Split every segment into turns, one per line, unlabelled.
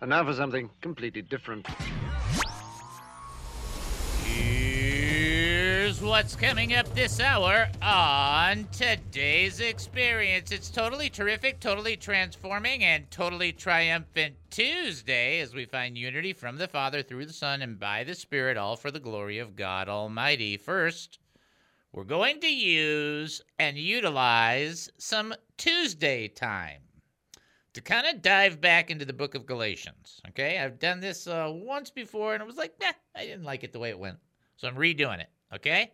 And now for something completely different.
Here's what's coming up this hour on today's experience. It's totally terrific, totally transforming, and totally triumphant Tuesday as we find unity from the Father through the Son and by the Spirit, all for the glory of God Almighty. First, we're going to use and utilize some Tuesday time to kind of dive back into the book of Galatians. Okay, I've done this uh, once before and it was like, eh, I didn't like it the way it went. So I'm redoing it. Okay.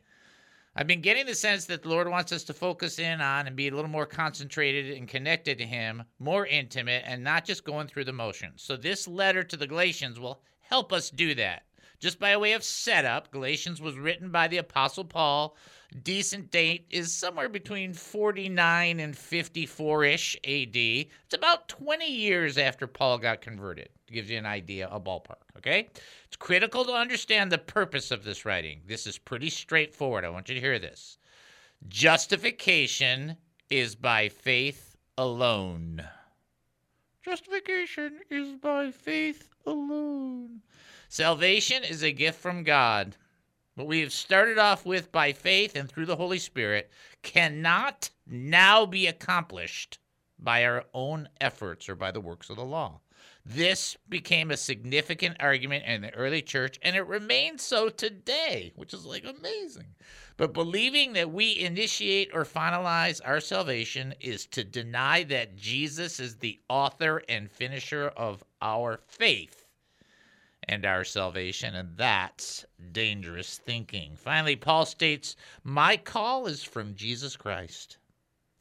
I've been getting the sense that the Lord wants us to focus in on and be a little more concentrated and connected to Him, more intimate, and not just going through the motions. So, this letter to the Galatians will help us do that. Just by way of setup, Galatians was written by the Apostle Paul decent date is somewhere between 49 and 54 ish AD. It's about 20 years after Paul got converted. It gives you an idea, a ballpark, okay? It's critical to understand the purpose of this writing. This is pretty straightforward. I want you to hear this. Justification is by faith alone. Justification is by faith alone. Salvation is a gift from God. What we have started off with by faith and through the Holy Spirit cannot now be accomplished by our own efforts or by the works of the law. This became a significant argument in the early church, and it remains so today, which is like amazing. But believing that we initiate or finalize our salvation is to deny that Jesus is the author and finisher of our faith and our salvation, and that's dangerous thinking. Finally, Paul states, My call is from Jesus Christ.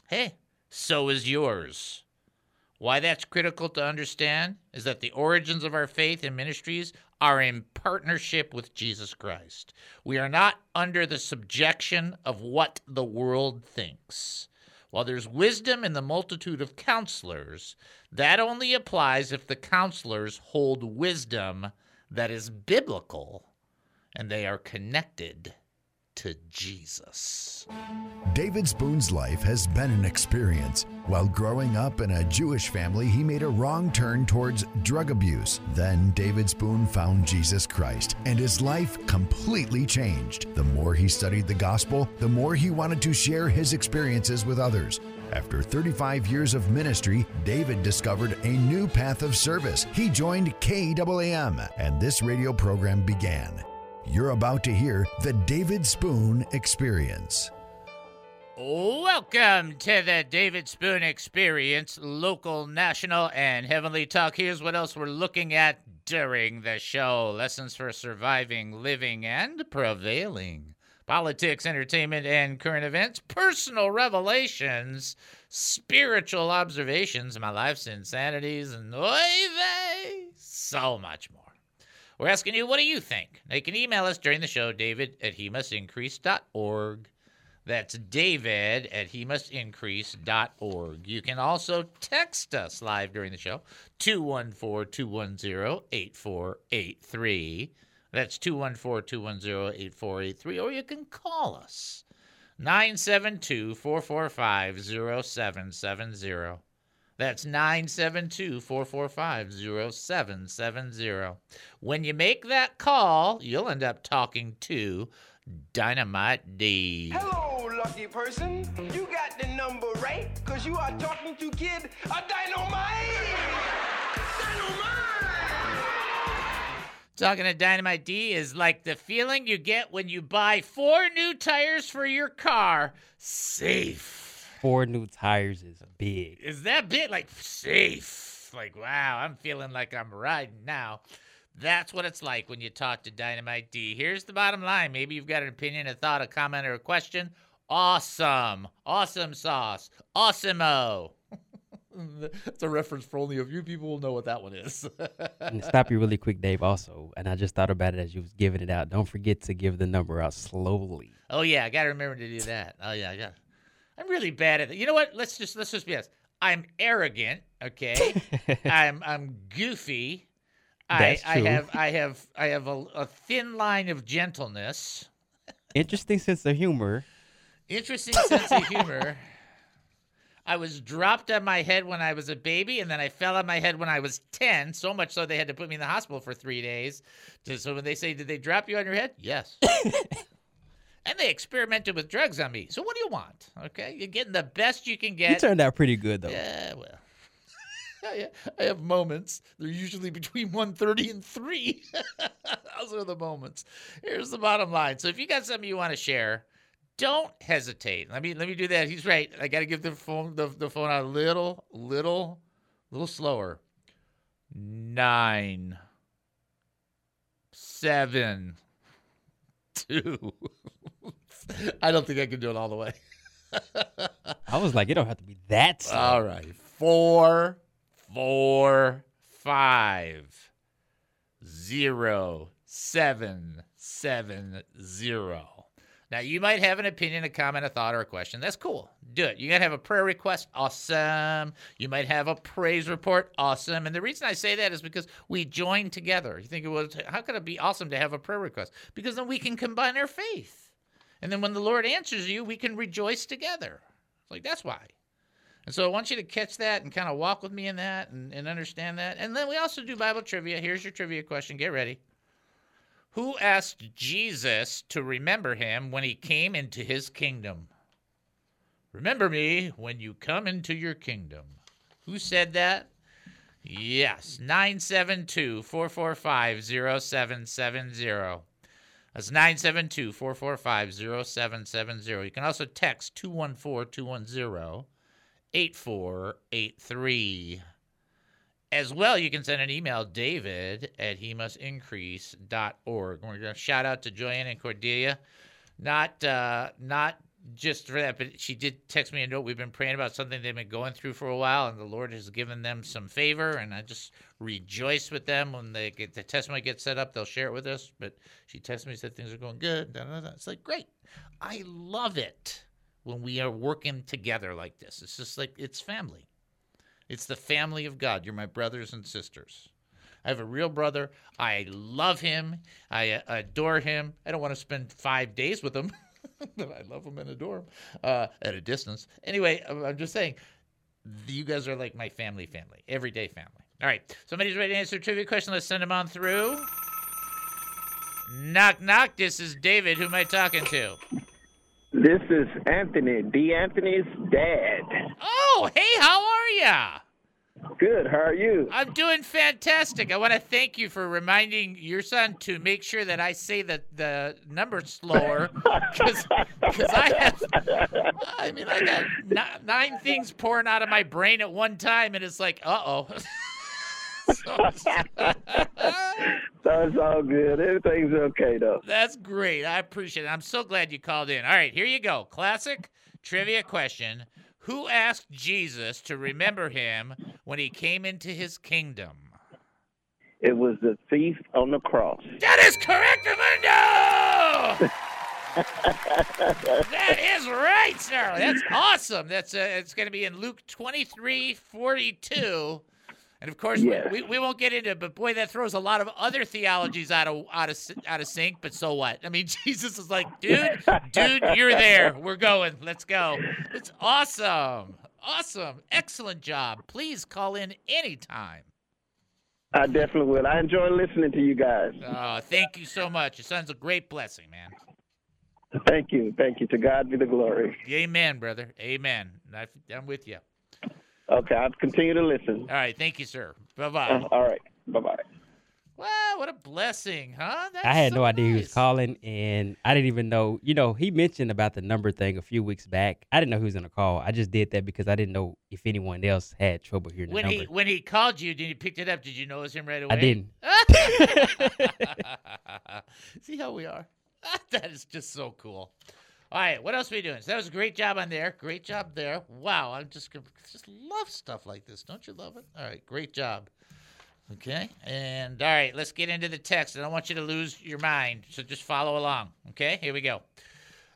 Hey, so is yours. Why that's critical to understand is that the origins of our faith and ministries are in partnership with Jesus Christ. We are not under the subjection of what the world thinks. While there's wisdom in the multitude of counselors, that only applies if the counselors hold wisdom that is biblical and they are connected to Jesus.
David Spoon's life has been an experience. While growing up in a Jewish family, he made a wrong turn towards drug abuse. Then David Spoon found Jesus Christ, and his life completely changed. The more he studied the gospel, the more he wanted to share his experiences with others. After 35 years of ministry, David discovered a new path of service. He joined KAAM, and this radio program began. You're about to hear the David Spoon Experience.
Welcome to the David Spoon Experience, local, national, and heavenly talk. Here's what else we're looking at during the show lessons for surviving, living, and prevailing politics, entertainment, and current events, personal revelations, spiritual observations, my life's insanities, and oy vey, so much more. We're asking you, what do you think? Now, you can email us during the show, david at he org. That's david at he org. You can also text us live during the show, 214 210 8483. That's 214 210 8483, or you can call us 972 445 0770. That's 972 445 0770. When you make that call, you'll end up talking to Dynamite D.
Hello, lucky person. You got the number right, because you are talking to Kid a Dynamite. Dynamite!
Talking to Dynamite D is like the feeling you get when you buy four new tires for your car. Safe.
Four new tires is big.
Is that big? Like safe. Like, wow, I'm feeling like I'm riding now. That's what it's like when you talk to Dynamite D. Here's the bottom line. Maybe you've got an opinion, a thought, a comment, or a question. Awesome. Awesome sauce. Awesome-o. That's a reference for only a few people will know what that one is.
Stop you really quick, Dave. Also, and I just thought about it as you was giving it out. Don't forget to give the number out slowly.
oh yeah, I gotta remember to do that. Oh yeah, yeah. I'm really bad at it. You know what? Let's just let's just be honest. I'm arrogant. Okay. I'm I'm goofy.
That's
I, I have I have I have a, a thin line of gentleness.
Interesting sense of humor.
Interesting sense of humor. I was dropped on my head when I was a baby, and then I fell on my head when I was 10, so much so they had to put me in the hospital for three days. So when they say, Did they drop you on your head? Yes. and they experimented with drugs on me. So what do you want? Okay. You're getting the best you can
You
get.
turned out pretty good though.
Yeah, well. I, I have moments. They're usually between 130 and 3. Those are the moments. Here's the bottom line. So if you got something you want to share, don't hesitate. Let me let me do that. He's right. I got to give the phone the, the phone out a little little little slower. 9 7 2 I don't think I can do it all the way.
I was like, it don't have to be that. slow.
All right. Four, four, five, zero, seven, seven, zero. Now, you might have an opinion, a comment, a thought, or a question. That's cool. Do it. You got to have a prayer request. Awesome. You might have a praise report. Awesome. And the reason I say that is because we join together. You think, well, how could it be awesome to have a prayer request? Because then we can combine our faith. And then when the Lord answers you, we can rejoice together. Like, that's why. And so I want you to catch that and kind of walk with me in that and, and understand that. And then we also do Bible trivia. Here's your trivia question. Get ready. Who asked Jesus to remember him when he came into his kingdom? Remember me when you come into your kingdom. Who said that? Yes, 972 445 0770. That's 972 445 0770. You can also text 214 210 8483. As well, you can send an email, david at he must. We're going to shout out to Joanne and Cordelia. Not, uh, not just for that, but she did text me a note. We've been praying about something they've been going through for a while, and the Lord has given them some favor. And I just rejoice with them when they get the testimony gets set up. They'll share it with us. But she texted me said things are going good. Da, da, da. It's like great. I love it when we are working together like this. It's just like it's family. It's the family of God. You're my brothers and sisters. I have a real brother. I love him. I uh, adore him. I don't want to spend five days with him, but I love him and adore him uh, at a distance. Anyway, I'm I'm just saying, you guys are like my family, family, everyday family. All right, somebody's ready to answer a trivia question. Let's send them on through. Knock, knock. This is David. Who am I talking to?
This is Anthony, D. Anthony's dad.
Oh, hey, how are ya?
Good. How are you?
I'm doing fantastic. I want to thank you for reminding your son to make sure that I say the, the number slower because I have, I mean, I got nine things pouring out of my brain at one time, and it's like, uh oh.
That's all good. Everything's okay though.
That's great. I appreciate it. I'm so glad you called in. All right, here you go. Classic trivia question. Who asked Jesus to remember him when he came into his kingdom?
It was the thief on the cross.
That is correct, Armando! that is right, sir. That's awesome. That's uh, it's going to be in Luke 23, 42. And of course, we-
Yes.
we, we won't get into it, but boy, that throws a lot of other theologies out of out of out of sync. But so what? I mean, Jesus is like, dude, dude, you're there. We're going. Let's go. It's awesome, awesome, excellent job. Please call in anytime.
I definitely will. I enjoy listening to you guys.
Oh, thank you so much. Your son's a great blessing, man.
Thank you. Thank you. To God be the glory.
Amen, brother. Amen. I'm with you.
Okay, I'll continue to listen.
All right. Thank you, sir. Bye
Uh,
bye.
all right. Bye bye.
Wow, what a blessing, huh? That's
I had
so
no idea he was calling, and I didn't even know. You know, he mentioned about the number thing a few weeks back. I didn't know he was gonna call. I just did that because I didn't know if anyone else had trouble hearing the
When
number.
he when he called you, did you picked it up? Did you know it was him right away?
I didn't.
See how we are. that is just so cool. All right, what else are we doing? So that was a great job on there. Great job there. Wow, I'm just just love stuff like this. Don't you love it? All right, great job. Okay, and all right, let's get into the text. I don't want you to lose your mind, so just follow along. Okay, here we go.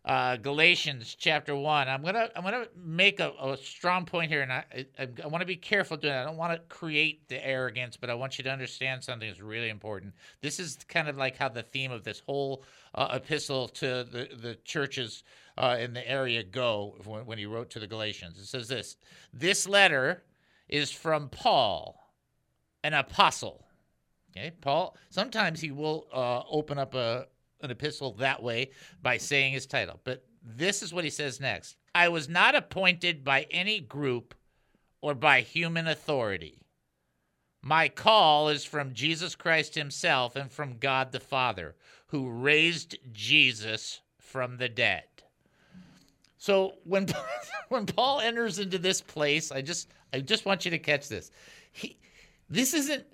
Uh, Galatians chapter one. I'm gonna I'm gonna make a, a strong point here, and I I, I want to be careful doing. It. I don't want to create the arrogance, but I want you to understand something that's really important. This is kind of like how the theme of this whole uh, epistle to the the churches uh, in the area go when, when he wrote to the Galatians. It says this: This letter is from Paul, an apostle. Okay, Paul. Sometimes he will uh, open up a an epistle that way by saying his title. But this is what he says next I was not appointed by any group or by human authority. My call is from Jesus Christ himself and from God the Father, who raised Jesus from the dead. So when when Paul enters into this place, I just I just want you to catch this. He this isn't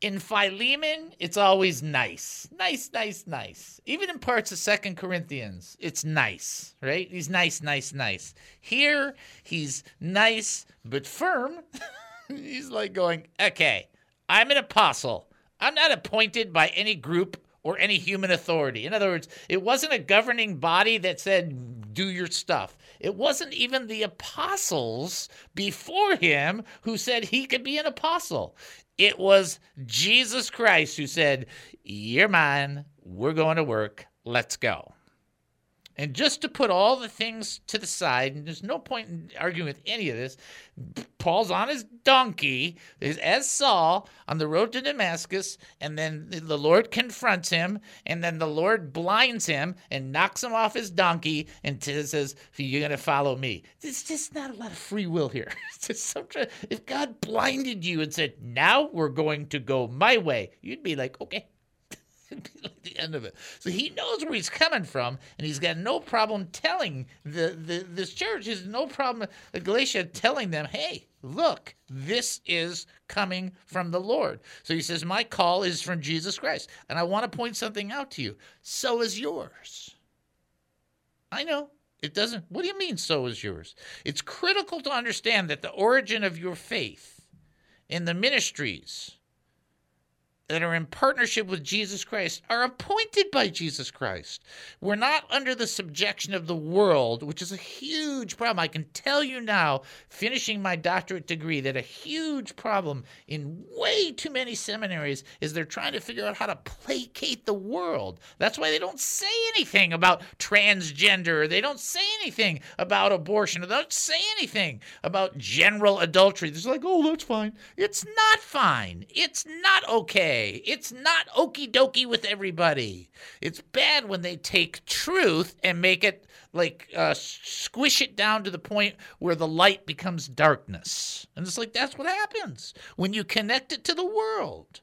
in Philemon, it's always nice. Nice, nice, nice. Even in parts of Second Corinthians, it's nice, right? He's nice, nice, nice. Here, he's nice but firm. he's like going, okay, I'm an apostle. I'm not appointed by any group or any human authority. In other words, it wasn't a governing body that said, do your stuff. It wasn't even the apostles before him who said he could be an apostle. It was Jesus Christ who said, You're mine. We're going to work. Let's go. And just to put all the things to the side, and there's no point in arguing with any of this, Paul's on his donkey, as Saul, on the road to Damascus, and then the Lord confronts him, and then the Lord blinds him and knocks him off his donkey and says, You're going to follow me. There's just not a lot of free will here. if God blinded you and said, Now we're going to go my way, you'd be like, Okay the end of it. So he knows where he's coming from, and he's got no problem telling the, the this church. Has no problem uh, Galatia telling them, "Hey, look, this is coming from the Lord." So he says, "My call is from Jesus Christ, and I want to point something out to you. So is yours." I know it doesn't. What do you mean? So is yours? It's critical to understand that the origin of your faith in the ministries that are in partnership with Jesus Christ are appointed by Jesus Christ. We're not under the subjection of the world, which is a huge problem. I can tell you now, finishing my doctorate degree, that a huge problem in way too many seminaries is they're trying to figure out how to placate the world. That's why they don't say anything about transgender. They don't say anything about abortion. They don't say anything about general adultery. It's like, oh, that's fine. It's not fine. It's not okay okay. It's not okey dokey with everybody. It's bad when they take truth and make it like uh, squish it down to the point where the light becomes darkness. And it's like that's what happens when you connect it to the world.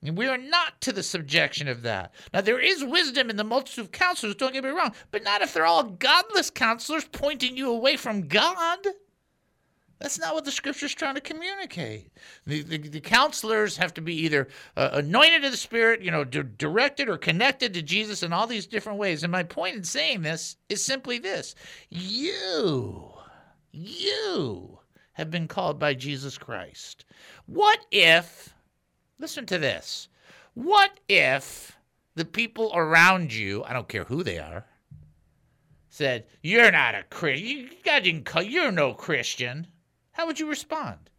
And we are not to the subjection of that. Now, there is wisdom in the multitude of counselors, don't get me wrong, but not if they're all godless counselors pointing you away from God. That's not what the scripture's trying to communicate. The, the, the counselors have to be either uh, anointed of the Spirit, you know, directed or connected to Jesus in all these different ways. And my point in saying this is simply this you, you have been called by Jesus Christ. What if, listen to this, what if the people around you, I don't care who they are, said, You're not a Christian. God didn't call you're no Christian. How would you respond?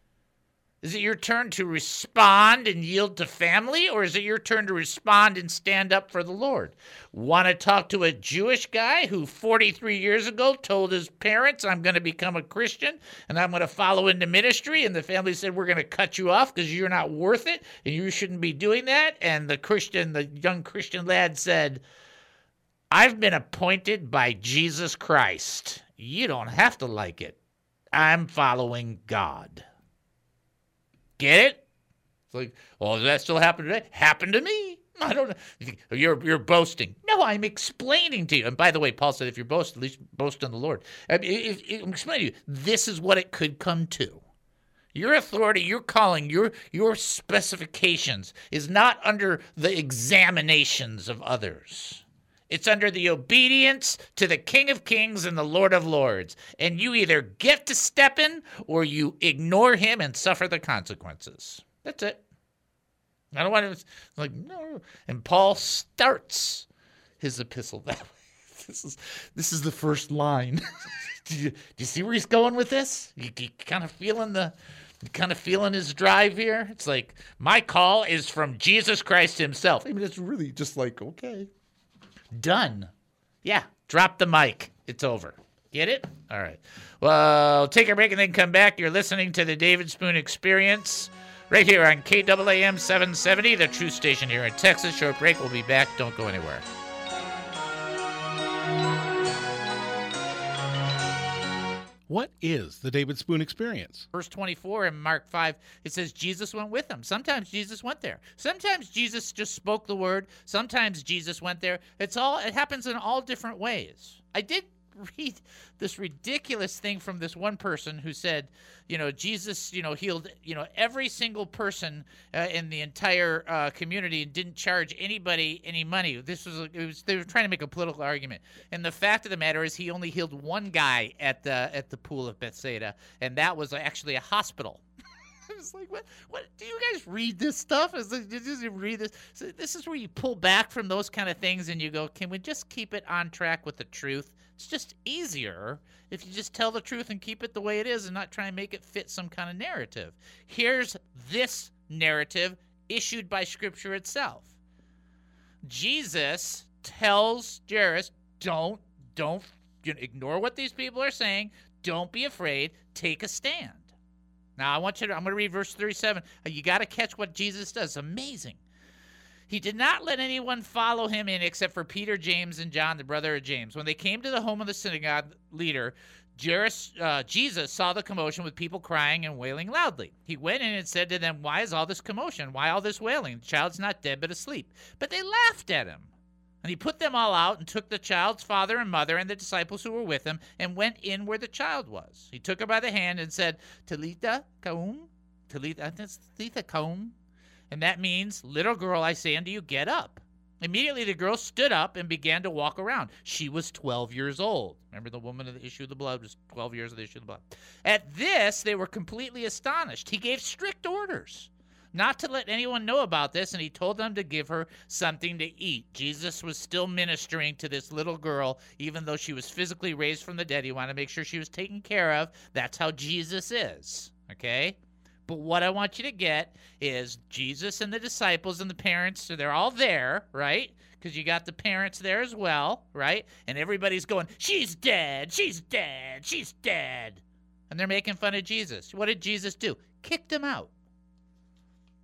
Is it your turn to respond and yield to family, or is it your turn to respond and stand up for the Lord? Want to talk to a Jewish guy who 43 years ago told his parents, I'm going to become a Christian and I'm going to follow into ministry? And the family said, We're going to cut you off because you're not worth it and you shouldn't be doing that. And the Christian, the young Christian lad said, I've been appointed by Jesus Christ. You don't have to like it. I'm following God. Get it? It's like, oh, does that still happen today? Happened to me. I don't know. You're you're boasting. No, I'm explaining to you. And by the way, Paul said, if you're boasting, at least boast in the Lord. I mean, I'm explaining to you. This is what it could come to. Your authority, your calling, your your specifications is not under the examinations of others. It's under the obedience to the King of Kings and the Lord of Lords. And you either get to step in or you ignore him and suffer the consequences. That's it. I don't want to, like, no. And Paul starts his epistle that way. this is this is the first line. do, you, do you see where he's going with this? You, you kind of feeling the kind of feeling his drive here? It's like my call is from Jesus Christ himself. I mean, it's really just like okay, done. Yeah, drop the mic. It's over. Get it? All right. Well, take a break and then come back. You're listening to the David Spoon Experience right here on KAAM 770, the true station here in Texas. Short break. We'll be back. Don't go anywhere.
What is the David Spoon experience?
Verse 24 in Mark 5, it says Jesus went with them. Sometimes Jesus went there. Sometimes Jesus just spoke the word. Sometimes Jesus went there. It's all it happens in all different ways. I did read this ridiculous thing from this one person who said, you know, Jesus, you know, healed, you know, every single person uh, in the entire uh, community and didn't charge anybody any money. This was, it was, they were trying to make a political argument. And the fact of the matter is, he only healed one guy at the at the pool of Bethsaida, and that was actually a hospital. It's like, what? What? Do you guys read this stuff? Is this, did you read this? So this is where you pull back from those kind of things and you go, can we just keep it on track with the truth? It's just easier if you just tell the truth and keep it the way it is and not try and make it fit some kind of narrative. Here's this narrative issued by Scripture itself. Jesus tells Jairus, don't, don't you know, ignore what these people are saying. Don't be afraid. Take a stand. Now, I want you to, I'm going to read verse 37. Uh, You got to catch what Jesus does. Amazing. He did not let anyone follow him in except for Peter, James, and John, the brother of James. When they came to the home of the synagogue leader, Jairus, uh, Jesus saw the commotion with people crying and wailing loudly. He went in and said to them, Why is all this commotion? Why all this wailing? The child's not dead but asleep. But they laughed at him. And he put them all out and took the child's father and mother and the disciples who were with him and went in where the child was. He took her by the hand and said, Talitha koum, Talitha, Talitha koum. And that means, little girl, I say unto you, get up. Immediately the girl stood up and began to walk around. She was 12 years old. Remember the woman of the issue of the blood was 12 years of the issue of the blood. At this, they were completely astonished. He gave strict orders not to let anyone know about this, and he told them to give her something to eat. Jesus was still ministering to this little girl, even though she was physically raised from the dead. He wanted to make sure she was taken care of. That's how Jesus is, okay? But what I want you to get is Jesus and the disciples and the parents, so they're all there, right? Because you got the parents there as well, right? And everybody's going, She's dead, she's dead, she's dead. And they're making fun of Jesus. What did Jesus do? Kicked them out.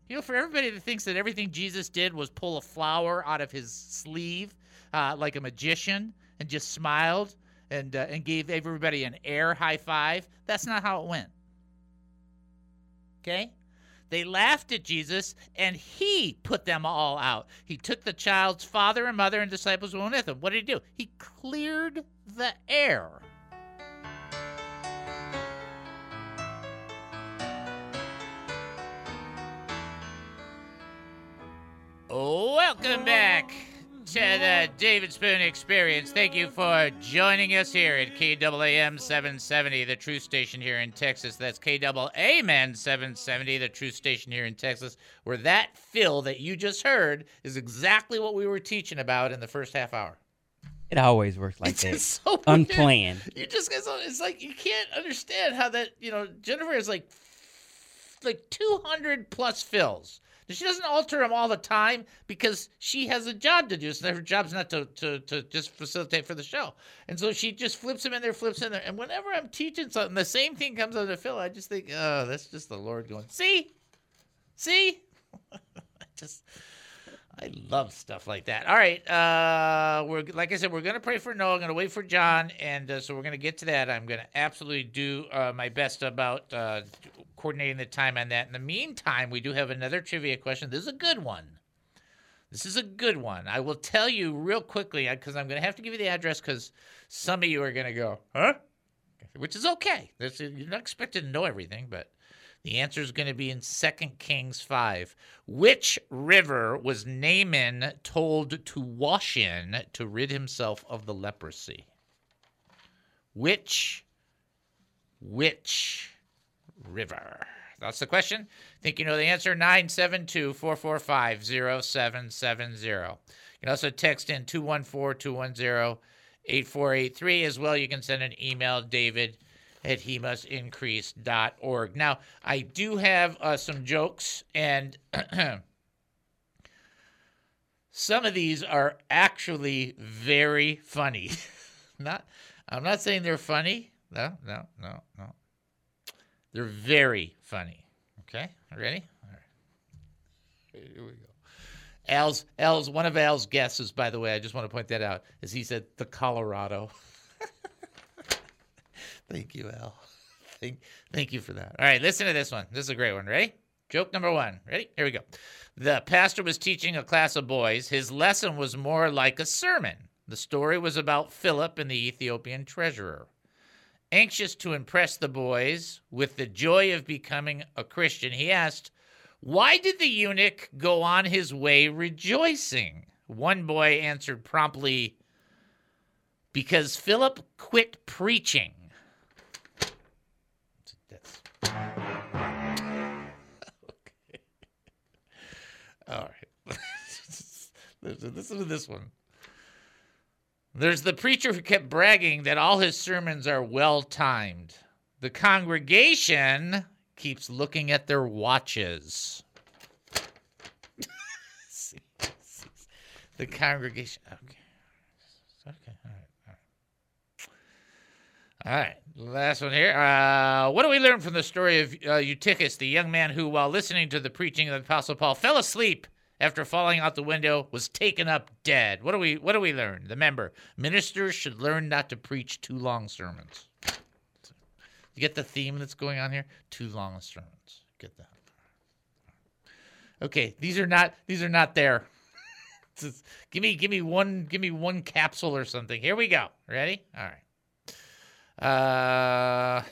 You know, for everybody that thinks that everything Jesus did was pull a flower out of his sleeve uh, like a magician and just smiled and, uh, and gave everybody an air high five, that's not how it went. Okay? They laughed at Jesus, and he put them all out. He took the child's father and mother and disciples with him. What did he do? He cleared the air. Welcome back to the David Spoon Experience. Thank you for joining us here at KAAM 770, the true station here in Texas. That's KAAM 770, the true station here in Texas, where that fill that you just heard is exactly what we were teaching about in the first half hour.
It always works like
It's
that.
so.
Unplanned.
You just it's like you can't understand how that you know Jennifer is like like 200 plus fills. She doesn't alter them all the time because she has a job to do. So her job's not to, to, to just facilitate for the show. And so she just flips them in there, flips in there. And whenever I'm teaching something, the same thing comes out of fill. I just think, oh, that's just the Lord going, see? See? I just I love stuff like that. All right, uh, we're like I said, we're gonna pray for Noah. I'm gonna wait for John, and uh, so we're gonna get to that. I'm gonna absolutely do uh, my best about uh, coordinating the time on that. In the meantime, we do have another trivia question. This is a good one. This is a good one. I will tell you real quickly because I'm gonna have to give you the address because some of you are gonna go, huh? Which is okay. You're not expected to know everything, but the answer is going to be in 2 Kings 5. Which river was Naaman told to wash in to rid himself of the leprosy? Which, which river? That's the question. Think you know the answer? 972 445 0770. You can also text in 214 210 8483. As well, you can send an email, david at he must increase.org. Now, I do have uh, some jokes, and some of these are actually very funny. not, I'm not saying they're funny. No, no, no, no. They're very funny. Okay, ready? All right. Here we go. Al's Al's one of Al's guesses, by the way, I just want to point that out, is he said the Colorado. thank you, Al. Thank thank you for that. All right, listen to this one. This is a great one. Ready? Joke number one. Ready? Here we go. The pastor was teaching a class of boys. His lesson was more like a sermon. The story was about Philip and the Ethiopian treasurer. Anxious to impress the boys with the joy of becoming a Christian, he asked, Why did the eunuch go on his way rejoicing? One boy answered promptly, Because Philip quit preaching. Okay. All right. Listen to this one. There's the preacher who kept bragging that all his sermons are well timed. The congregation keeps looking at their watches. the congregation. Okay. Okay. All right. All right. All right. Last one here. Uh, what do we learn from the story of uh, Eutychus, the young man who, while listening to the preaching of the Apostle Paul, fell asleep after falling out the window, was taken up dead. What do we what do we learn? Remember, ministers should learn not to preach too long sermons. You get the theme that's going on here? Too long sermons. Get that. Okay, these are not these are not there. Give me give me one give me one capsule or something. Here we go. Ready? All right. Uh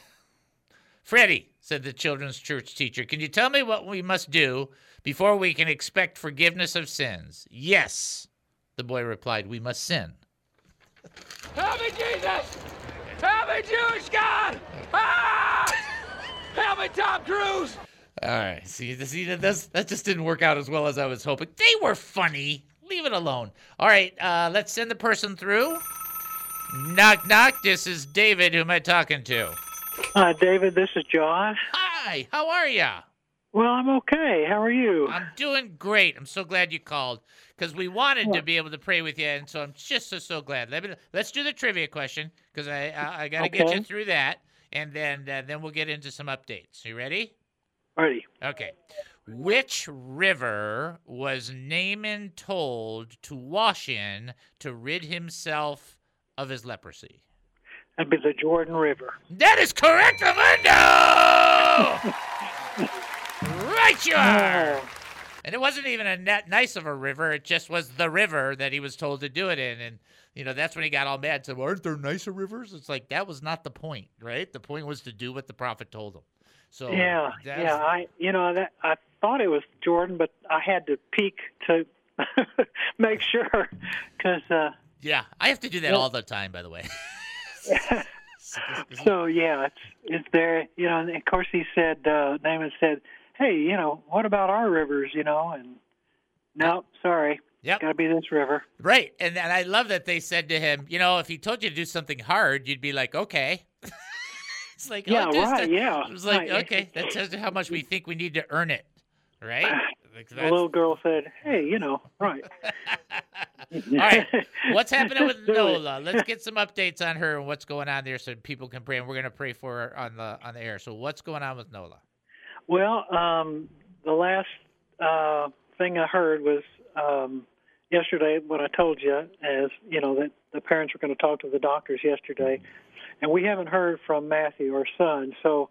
Freddie, said the children's church teacher, can you tell me what we must do before we can expect forgiveness of sins? Yes, the boy replied, we must sin.
Help me, Jesus! Help me, Jewish God! Ah! Help me, Tom Cruise!
All right, see, see that that's, that just didn't work out as well as I was hoping. They were funny. Leave it alone. All right, uh, let's send the person through. Knock, knock. This is David. Who am I talking to?
Hi, David. This is John.
Hi, how are ya?
Well, I'm okay. How are you?
I'm doing great. I'm so glad you called because we wanted to be able to pray with you, and so I'm just so so glad. Let me let's do the trivia question because I I, I got to get you through that, and then uh, then we'll get into some updates. You ready?
Ready.
Okay. Which river was Naaman told to wash in to rid himself of his leprosy?
That'd be the Jordan River.
That is correct, Amundo! right you are!
Oh,
And it wasn't even a net nice of a river. It just was the river that he was told to do it in. And, you know, that's when he got all mad. Said, well, aren't there nicer rivers? It's like, that was not the point, right? The point was to do what the prophet told him. So,
yeah, yeah.
was-
I, you know, that I thought it was Jordan, but I had to peek to make sure because. Uh,
yeah, I have to do that all the time, by the way.
so yeah, it's it's there. You know, and of course he said, uh, Naaman said, "Hey, you know, what about our rivers? You know?" And no, sorry,
Yep.
got to be this river.
Right. And, and I love that they said to him, you know, if he told you to do something hard, you'd be like, okay. it's like,
Yeah,
oh,
right, yeah,
It was like,
right.
okay, that tells you how much we think we need to earn it. Right? Like,
The little girl said, "Hey, you know, right."
All right. What's happening with Nola? Let's get some updates on her and what's going on there so people can pray. And we're going to pray for her on the on the air. So what's going on with Nola?
Well, um, the last uh, thing I heard was um, yesterday what I told you, as you know, that the parents were going to talk to the doctors yesterday, and we haven't heard from Matthew, our son. So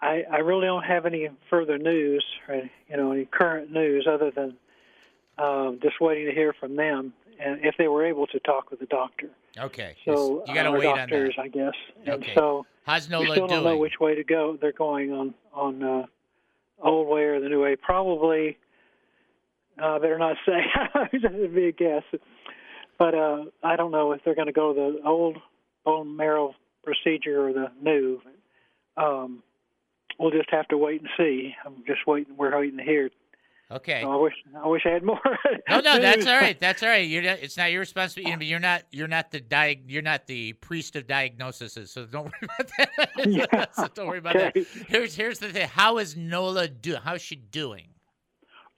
I, I really don't have any further news, or, you know, any current news other than um, just waiting to hear from them, and if they were able to talk with the doctor.
Okay.
So
you got to
or
wait on
doctors,
that.
I guess. And
Okay.
so
How's
we
Nola
still don't know which way to go. They're going on on uh, old way or the new way. Probably. Uh, better not say. That'd be a guess. But uh, I don't know if they're going to go the old bone marrow procedure or the new. Um, we'll just have to wait and see. I'm just waiting. We're waiting to hear.
Okay.
So I wish I wish I had more.
No, no, that's all right. That's all right. You're not, it's not your responsibility. You're not you're not the diag, you're not the priest of diagnoses. So don't worry about that.
Yeah,
so don't worry about
okay.
that. Here's here's the thing. How is Nola do? How's she doing?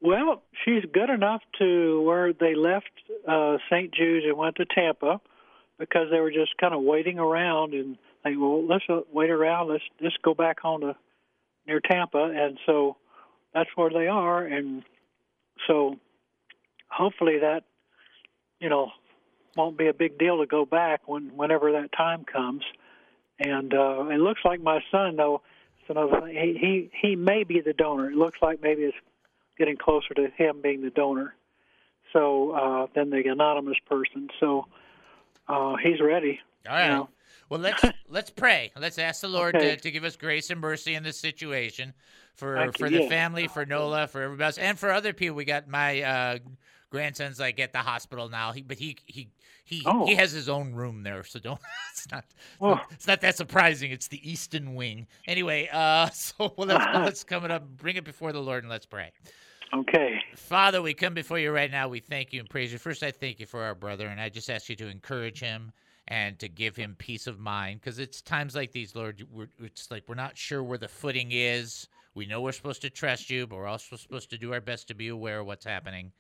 Well, she's good enough to where they left uh, St. Jude's and went to Tampa because they were just kind of waiting around and they well let's uh, wait around let's just go back home to near Tampa and so that's where they are and so hopefully that you know won't be a big deal to go back when whenever that time comes and uh it looks like my son though it's another thing he he he may be the donor it looks like maybe it's getting closer to him being the donor so uh than the anonymous person so uh he's ready
All right.
you know.
Well, let's let's pray. Let's ask the Lord
Okay.
to, to give us grace and mercy in this situation for for the
yeah.
family, for Nola, for everybody else, and for other people. We got my uh, grandson's like at the hospital now. He but he he he
Oh.
he has his own room there, so don't. It's not.
Oh.
It's not that surprising. It's the Easton Wing. Anyway, uh, so well, let's let's come it up, bring it before the Lord, and let's pray.
okay
Father, we come before you right now. We thank you and praise you. First, I thank you for our brother, and I just ask you to encourage him and to give him peace of mind because it's times like these, Lord, we're, it's like we're not sure where the footing is. We know we're supposed to trust you, but we're also supposed to do our best to be aware of what's happening.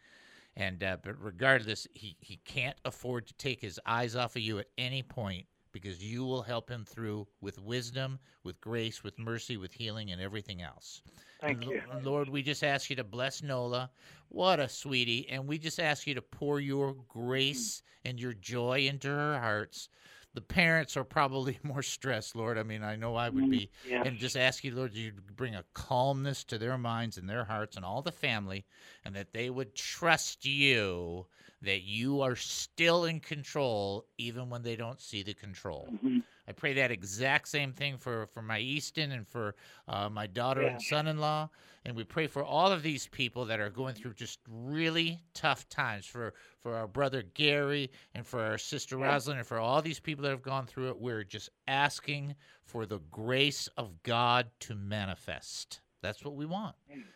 And uh, but regardless, he he can't afford to take his eyes off of you at any point because you will help him through with wisdom, with grace, with mercy, with healing, and everything else.
Thank you.
Lord, we just ask you to bless Nola. What a sweetie. And we just ask you to pour your grace and your joy into her hearts. The parents are probably more stressed, Lord. I mean, I know I would mm-hmm. be.
yes.
And just ask you, Lord, you bring a calmness to their minds and their hearts and all the family, and that they would trust you, that you are still in control, even when they don't see the control. Mm-hmm. I pray that exact same thing for, for my Easton and for uh, my daughter and son in law. And we pray for all of these people that are going through just really tough times for, for our brother Gary and for our sister Rosalind and for all these people that have gone through it. We're just asking for the grace of God to manifest. That's what we want.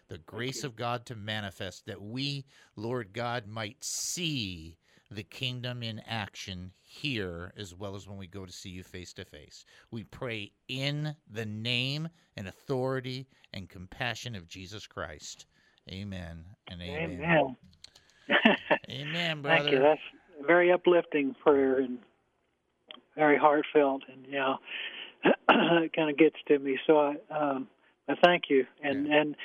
The grace of God to manifest, that we, Lord God, might see the kingdom in action here as well as when we go to see you face to face. We pray in the name and authority and compassion of Jesus Christ. Amen and amen.
Amen.
Amen, brother.
Thank you. That's a very uplifting prayer and very heartfelt, and you know, it kind of gets to me. So I, um, I thank you. And and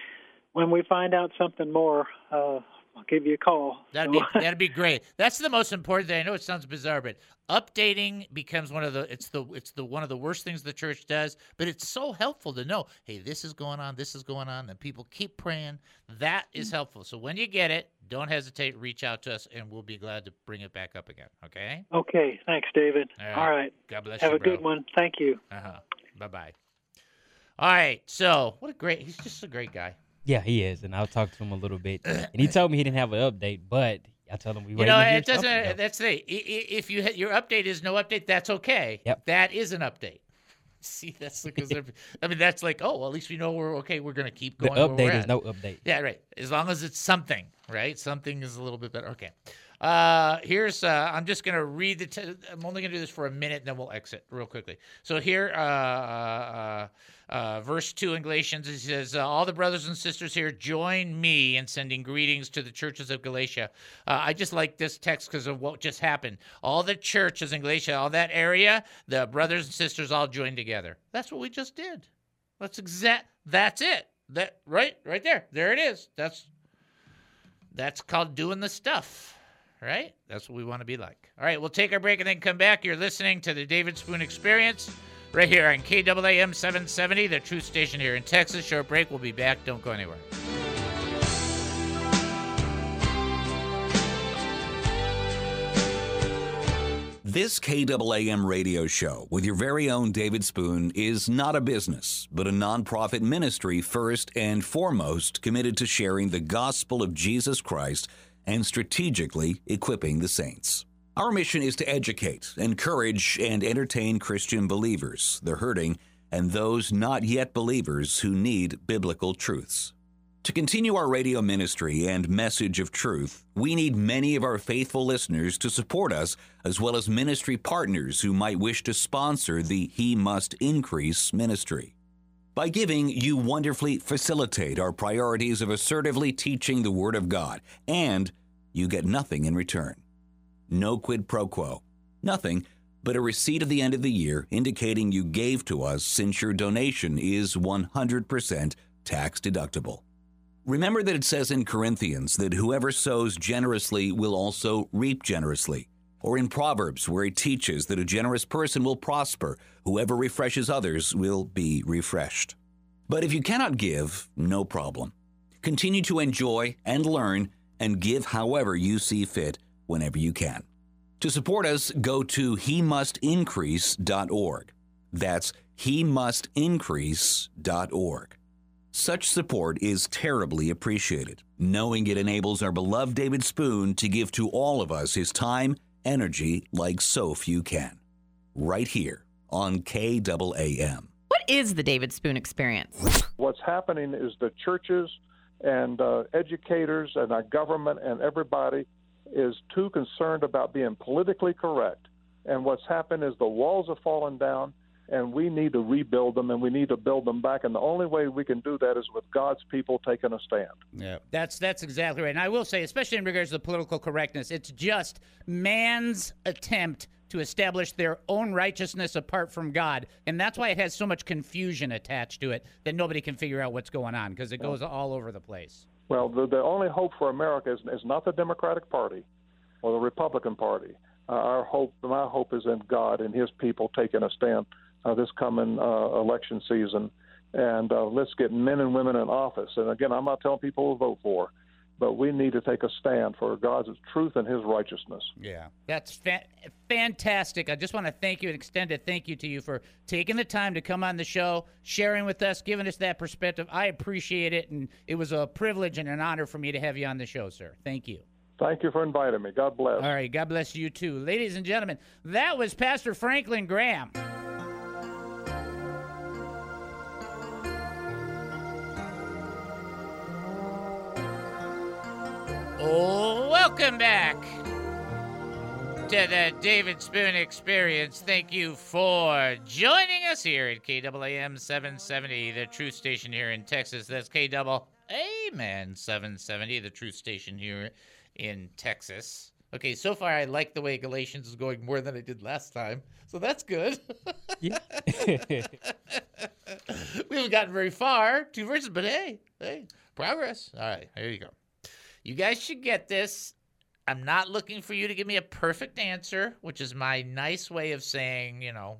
when we find out something more, uh, I'll give you a call.
That'd
So-
be that'd be great. That's the most important thing. I know it sounds bizarre, but updating becomes one of the it's the it's the one of the worst things the church does. But it's so helpful to know, hey, this is going on, this is going on, and people keep praying. That is
Mm.
helpful. So when you get it, don't hesitate. Reach out to us, and we'll be glad to bring it back up again. Okay.
okay. Thanks, David.
All right.
All right.
God bless
Have
you,
a good one. Thank you.
Uh huh. Bye bye. All right. So what a great. He's just a great guy.
Yeah, he is, and I'll talk to him a little bit. And he told me he didn't have an update, but I told him we
You know,
to
it doesn't.
though.
That's the thing. I- i- If you your update is no update, that's okay.
Yep.
That is an update. See, that's because I mean, that's like, oh, well, at least we know we're okay. We're gonna keep
The
going. where we're
update is no update.
Yeah, right. As long as it's something, right? Something is a little bit better. Okay. Uh, here's. Uh, I'm just gonna read the. T- I'm only gonna do this for a minute, and then we'll exit real quickly. So here, uh, uh, uh, verse two in Galatians, it says, uh, "All the brothers and sisters here join me in sending greetings to the churches of Galatia." Uh, I just like this text because of what just happened. All the churches in Galatia, all that area, the brothers and sisters all joined together. That's what we just did. That's exact. That's it. That right, right there. There it is. That's that's called doing the stuff, right? That's what we want to be like. All right, we'll take our break and then come back. You're listening to the David Spoon Experience right here on KAAM 770, the truth station here in Texas. Short break. We'll be back. Don't go anywhere.
This KAAM radio show with your very own David Spoon is not a business, but a nonprofit ministry first and foremost committed to sharing the gospel of Jesus Christ and strategically equipping the saints. Our mission is to educate, encourage, and entertain Christian believers, the hurting, and those not yet believers who need biblical truths. To continue our radio ministry and message of truth, we need many of our faithful listeners to support us, as well as ministry partners who might wish to sponsor the He Must Increase ministry. By giving, you wonderfully facilitate our priorities of assertively teaching the Word of God, and you get nothing in return. No quid pro quo. Nothing but a receipt at the end of the year indicating you gave to us since your donation is 100% tax deductible. Remember that it says in Corinthians that whoever sows generously will also reap generously. Or in Proverbs, where it teaches that a generous person will prosper, whoever refreshes others will be refreshed. But if you cannot give, no problem. Continue to enjoy and learn and give however you see fit whenever you can. To support us, go to he must increase.org. That's he must increase.org. Such support is terribly appreciated, knowing it enables our beloved David Spoon to give to all of us his time, energy like so few can. Right here on KAAM.
What is the David Spoon experience?
What's happening is the churches and uh, educators and our government and everybody is too concerned about being politically correct. And what's happened is the walls have fallen down and we need to rebuild them and we need to build them back. And the only way we can do that is with God's people taking a stand.
Yeah, that's that's exactly right. And I will say, especially in regards to the political correctness, it's just man's attempt to establish their own righteousness apart from God, and that's why it has so much confusion attached to it that nobody can figure out what's going on because it goes all over the place.
Well, the, the only hope for America is, is not the Democratic Party or the Republican Party. Uh, our hope, my hope, is in God and His people taking a stand uh, this coming uh, election season. And uh, let's get men and women in office. And again, I'm not telling people to vote for, but we need to take a stand for God's truth and His righteousness.
Yeah, that's fa- fantastic. I just want to thank you and extend a thank you to you for taking the time to come on the show, sharing with us, giving us that perspective. I appreciate it, and it was a privilege and an honor for me to have you on the show, sir. Thank you.
Thank you for inviting me. God bless.
All right, God bless you too. Ladies and gentlemen, that was Pastor Franklin Graham. Welcome back to the David Spoon Experience. Thank you for joining us here at KAAM 770, the truth station here in Texas. That's KAAM 770, the truth station here in Texas. Okay, so far I like the way Galatians is going more than I did last time, so that's good.
Yeah.
we haven't gotten very far, two verses, but hey, hey, progress. All right, here you go. You guys should get this. I'm not looking for you to give me a perfect answer, which is my nice way of saying, you know,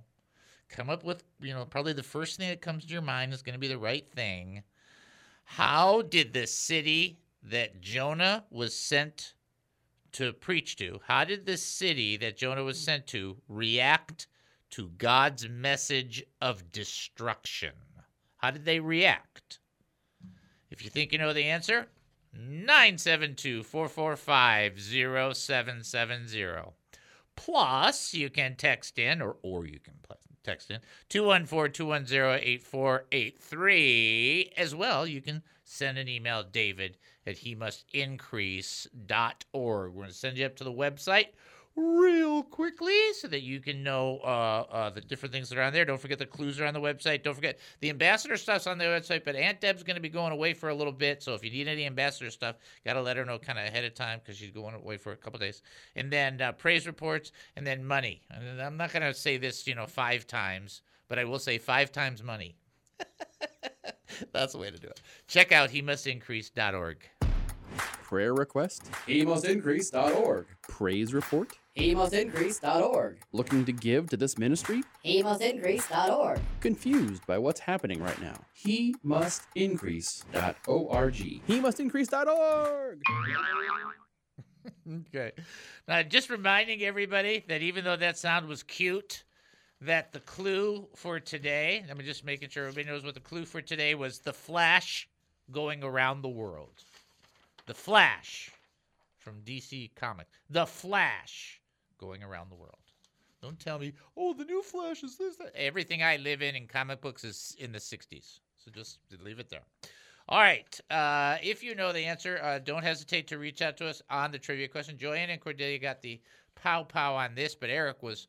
come up with, you know, probably the first thing that comes to your mind is going to be the right thing. How did the city that Jonah was sent to preach to, how did the city that Jonah was sent to react to God's message of destruction? How did they react? If you think you know the answer, 972 445 0770. Plus, you can text in, or, or you can text in 214 210 8483. As well, you can send an email, David at he must increase.org. We're going to send you up to the website real quickly so that you can know uh, uh, the different things that are on there. Don't forget the clues are on the website. Don't forget the ambassador stuff's on the website, but Aunt Deb's going to be going away for a little bit. So if you need any ambassador stuff, got to let her know kind of ahead of time because she's going away for a couple days. And then uh, praise reports and then money. And I'm not going to say this, you know, five times, but I will say five times money. That's the way to do it. Check out he must increase.org.
Prayer request? HeMustIncrease.org. Praise report?
HeMustIncrease.org.
Looking to give to this ministry?
HeMustIncrease.org.
Confused by what's happening right now? HeMustIncrease.org. HeMustIncrease.org.
okay. Now, just reminding everybody that even though that sound was cute, that the clue for today, I'm just making sure everybody knows what the clue for today was the Flash going around the world. The Flash from DC Comics. The Flash going around the world. Don't tell me, oh, the new Flash is this. That. Everything I live in in comic books is in the 60s. So just leave it there. All right. Uh, if you know the answer, uh, don't hesitate to reach out to us on the trivia question. Joanne and Cordelia got the pow pow on this, but Eric was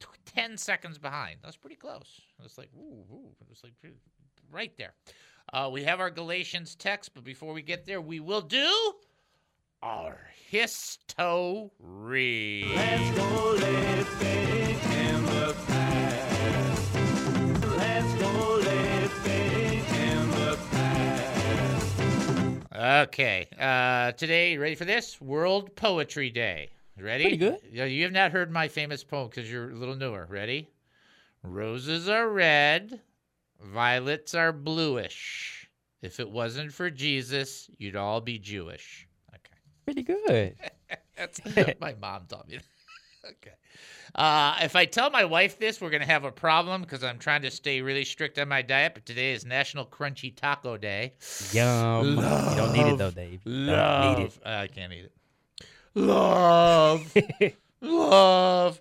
t- 10 seconds behind. That was pretty close. It was like, ooh, ooh. It was like right there. Uh, we have our Galatians text, but before we get there, we will do our history.
Let's go living in the past. Let's go living in the past.
Okay. Uh, today, ready for this? World Poetry Day. Ready?
Pretty good.
You have not heard my famous poem because you're a little newer. Ready? Roses are red, violets are bluish. If it wasn't for Jesus, you'd all be Jewish. Okay.
Pretty good.
That's what my mom taught me. okay. Uh, if I tell my wife this, we're gonna have a problem because I'm trying to stay really strict on my diet. But today is National Crunchy Taco Day.
Yum. You don't need it though, Dave. You
Love.
don't need it.
I can't eat it. Love. love.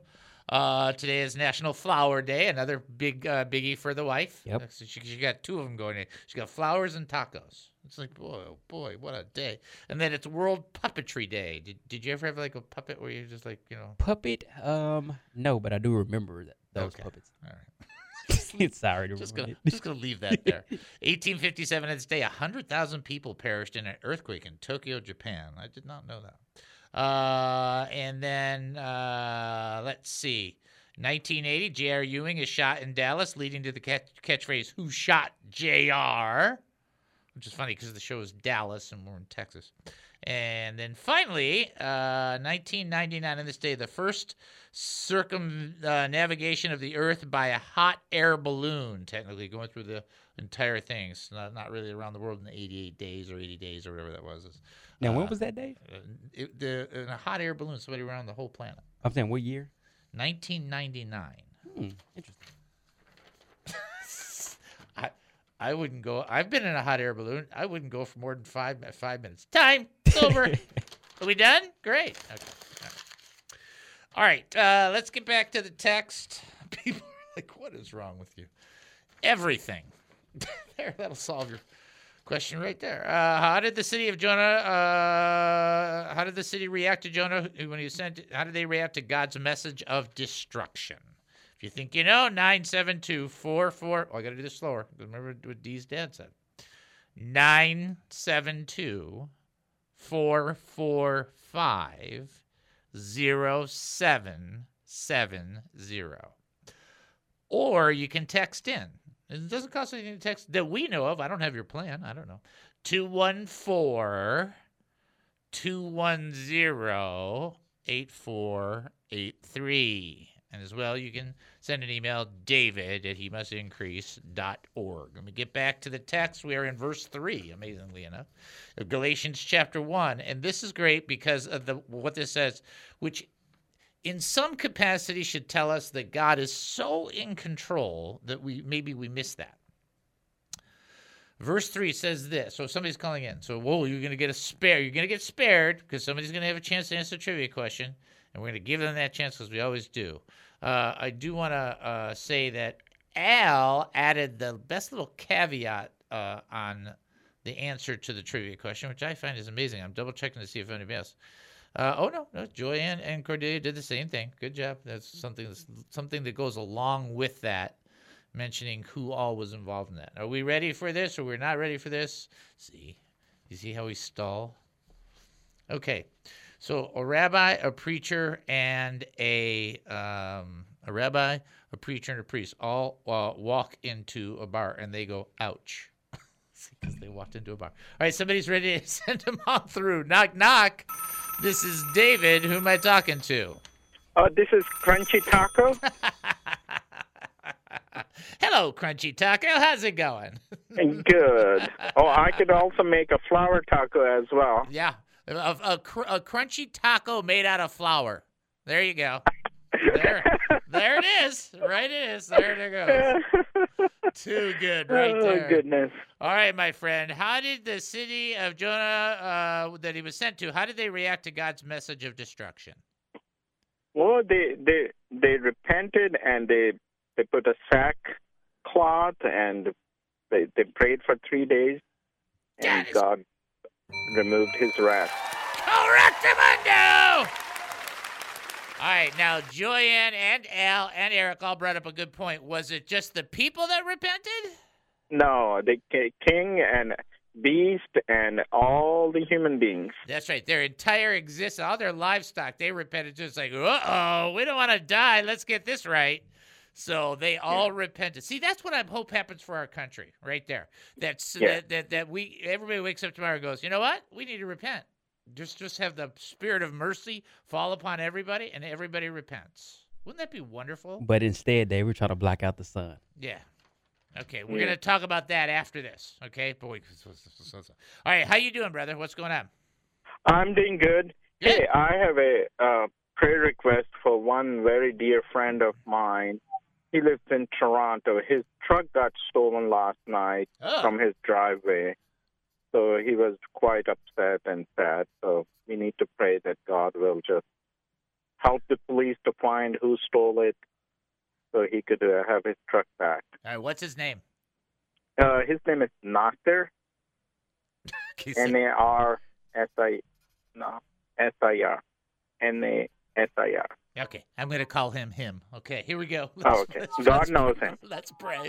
Uh, today is National Flower Day, another big uh, biggie for the wife.
Yep.
So she, she got two of them going. in. She got flowers and tacos. It's like, boy, oh boy, what a day. And then it's World Puppetry Day. Did, did you ever have like a puppet where you're just like, you know,
Puppet? Um, no, but I do remember that, those
Okay.
puppets.
All right.
sorry to
just gonna
it.
just gonna leave that there. 1857 at this day, hundred thousand people perished in an earthquake in Tokyo, Japan. I did not know that. Uh, and then uh, let's see, 1980, J.R. Ewing is shot in Dallas, leading to the catch- catchphrase "Who shot J.R." Which is funny because the show is Dallas and we're in Texas. And then finally, uh, 1999 on this day, the first circumnavigation of the Earth by a hot air balloon, technically going through the entire thing. It's not, not really around the world in 88 days or 80 days or whatever that was. It's,
Now, when
uh,
was that, Dave?
uh, It, the, in a hot air balloon, somebody around the whole planet.
I'm saying what year?
1999.
Hmm, interesting.
I I wouldn't go. I've been in a hot air balloon. I wouldn't go for more than five five minutes. Time. Over. Are we done? Great. Okay. All right. All right, uh, let's get back to the text. People are like, "What is wrong with you?" Everything. there. That'll solve your question right there. Uh, how did the city of Jonah? Uh, how did the city react to Jonah when he was sent? How did they react to God's message of destruction? If you think you know, 97244. Oh, I got to do this slower. Remember what Dee's dad said. 972 445 0770. Or you can text in. It doesn't cost anything to text that we know of. I don't have your plan. I don't know. 214 210 8483. And as well, you can send an email, david at he must increase.org. Let me get back to the text. We are in verse 3, amazingly enough, of Galatians chapter 1. And this is great because of the what this says, which in some capacity should tell us that God is so in control that we maybe we miss that. Verse 3 says this. So somebody's calling in. So, whoa, you're going to get a spare. You're going to get spared because somebody's going to have a chance to answer a trivia question. And we're going to give them that chance because we always do. Uh, I do want to uh, say that Al added the best little caveat uh, on the answer to the trivia question, which I find is amazing. I'm double checking to see if anybody else. Uh, oh no, no, Joyanne and Cordelia did the same thing. Good job. That's something that's, something that goes along with that, mentioning who all was involved in that. Are we ready for this, or we're not ready for this? See, you see how we stall? Okay, so a rabbi, a preacher, and a um, a rabbi, a preacher, and a priest all uh, walk into a bar, and they go, "Ouch." because they walked into a bar. All right, somebody's ready to send them on through. Knock, knock. This is David. Who am I talking to?
Oh, this is Crunchy Taco.
Hello, Crunchy Taco. How's it going?
Good. Oh, I could also make a flour taco as well.
Yeah, a, a, cr- a crunchy taco made out of flour. There you go. There, there it is. Right it is. There it goes. Too good, right
oh,
there.
goodness.
All right, my friend. How did the city of Jonah uh, that he was sent to? How did they react to God's message of destruction?
Well, they they they repented and they they put a sackcloth and they they prayed for three days. and God removed his wrath.
Correctamundo! All right, now Joyanne and Al and Eric all brought up a good point. Was it just the people that repented?
No, the king and beast and all the human beings.
That's right. Their entire existence, all their livestock, they repented just like, uh oh, we don't want to die. Let's get this right. So they all repented. See, that's what I hope happens for our country, right there. That's
Yeah.
that, that that we everybody wakes up tomorrow and goes, you know what? We need to repent. Just just have the spirit of mercy fall upon everybody, and everybody repents. Wouldn't that be wonderful?
But instead, they were trying to block out the sun.
Yeah. Okay, we're
Yeah.
gonna talk about that after this. Okay, boy. All right, how you doing, brother? What's going on?
I'm doing good. Hey, I have a uh, prayer request for one very dear friend of mine. He lives in Toronto. His truck got stolen last night
Oh.
from his driveway. So he was quite upset and sad. So we need to pray that God will just help the police to find who stole it so he could uh, have his truck back.
All right, what's his name?
Uh, his name is Nasir. N A R S I no S I R N A S I R.
Okay, I'm going to call him him. Okay, here we go.
Oh, okay. God knows him.
Let's pray.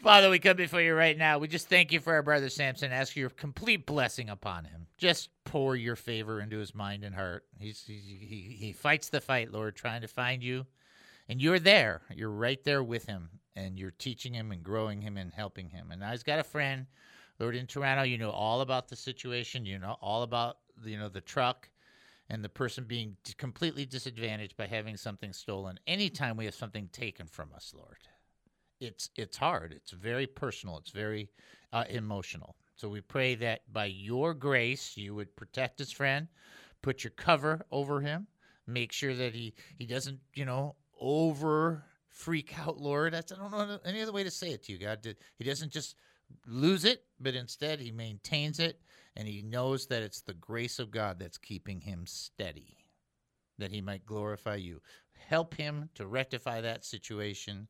Father, we come before you right now. We just thank you for our brother Samson. Ask your complete blessing upon him. Just pour your favor into his mind and heart. He's, he, he, he fights the fight, Lord, trying to find you. And you're there. You're right there with him. And you're teaching him and growing him and helping him. And now he's got a friend, Lord, in Toronto. You know all about the situation. You know all about, you know, the truck and the person being completely disadvantaged by having something stolen. Anytime we have something taken from us, Lord, it's it's hard. It's very personal. It's very uh, emotional. So we pray that by your grace, you would protect his friend, put your cover over him, make sure that he he doesn't you know over freak out, Lord. That's I don't know any other way to say it to you, God. He doesn't just lose it, but instead he maintains it and he knows that it's the grace of God that's keeping him steady, that he might glorify you. Help him to rectify that situation,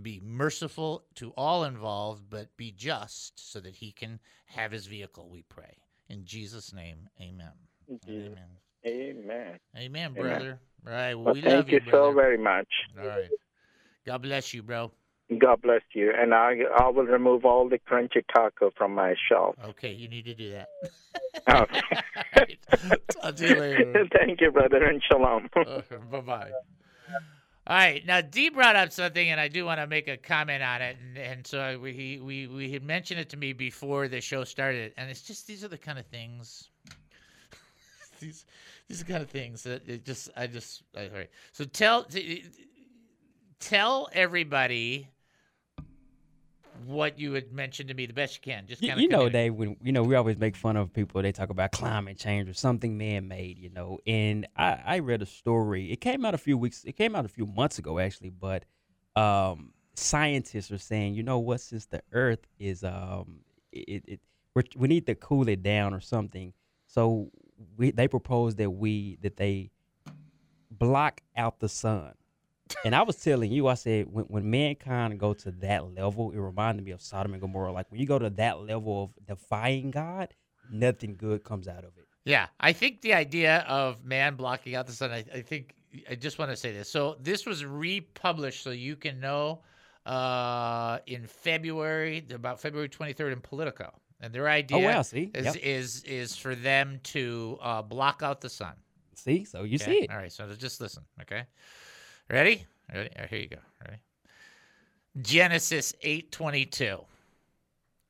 be merciful to all involved, but be just so that he can have his vehicle, we pray. In Jesus' name, amen. Mm-hmm. Amen.
Amen.
Amen,
Amen.
brother. All right, well,
Well,
we
thank
love
you
you,
so very much.
All right. God bless you, bro.
God bless you. And I I will remove all the crunchy taco from my shelf.
Okay, you need to do that.
Okay.
Talk to you later.
Thank you, brother, and shalom.
bye bye. All right, now Dee brought up something, and I do want to make a comment on it. And, and so we he, we we had mentioned it to me before the show started, and it's just these are the kind of things. these these are the kind of things that it just I just all right. So tell t- tell everybody what you had mentioned to me the best you can. Just
You, you know, Dave, when you know we always make fun of people. They talk about climate change or something man-made, you know. And I, I read a story. It came out a few weeks. It came out a few months ago, actually. But um, scientists are saying, you know what? Since the Earth is, um, it, it we're, we need to cool it down or something. So we they propose that we that they block out the sun. And I was telling you, I said when, when mankind go to that level, it reminded me of Sodom and Gomorrah. Like when you go to that level of defying God, nothing good comes out of it.
Yeah, I think the idea of man blocking out the sun. I, I think I just want to say this. So this was republished, so you can know uh, in February, about February twenty third, in Politico, and their idea
Oh, wow, see?
is
Yep.
is is for them to uh, block out the sun.
See, so you
Okay?
see it.
All right, so just listen. Okay, ready? Ready? Right, here you go. Ready? Genesis eight twenty two.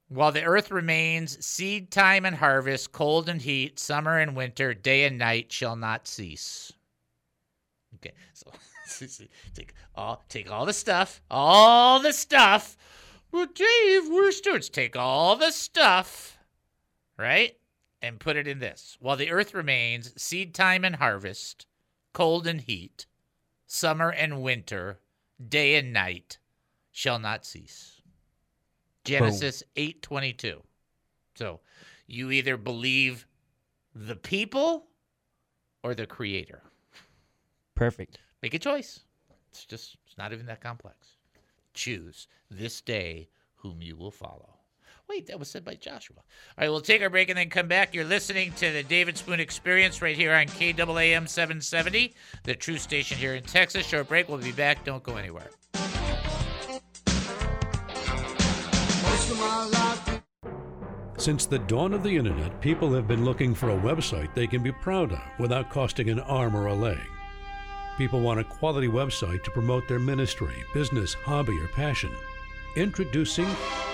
While the earth remains, seed time and harvest, cold and heat, summer and winter, day and night shall not cease. Okay, so take all take all the stuff, all the stuff. Well, Dave, we're stewards. Take all the stuff, right, and put it in this. While the earth remains, seed time and harvest, cold and heat, summer and winter, day and night shall not cease. Genesis 8:22. So, you either believe the people or the creator.
Perfect.
Make a choice. It's just it's not even that complex. Choose this day whom you will follow. Wait, that was said by Joshua. All right, we'll take our break and then come back. You're listening to the David Spoon Experience right here on KAAM 770, the true station here in Texas. Short break. We'll be back. Don't go anywhere.
Since the dawn of the internet, people have been looking for a website they can be proud of without costing an arm or a leg. People want a quality website to promote their ministry, business, hobby, or passion. Introducing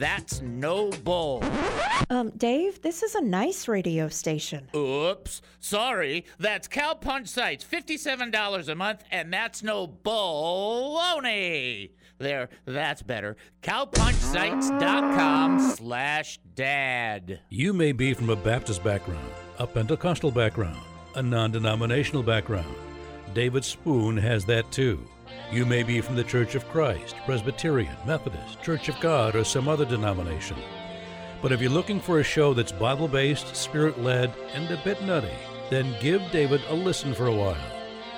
that's no bull.
Um, Dave, this is a nice radio station.
Oops, sorry. That's Cowpunch Sites, $57 a month, and that's no baloney. There, that's better. Cowpunchsites.com slash dad.
You may be from a Baptist background, a Pentecostal background, a non denominational background. David Spoon has that too. You may be from the Church of Christ, Presbyterian, Methodist, Church of God, or some other denomination. But if you're looking for a show that's Bible based, spirit led, and a bit nutty, then give David a listen for a while.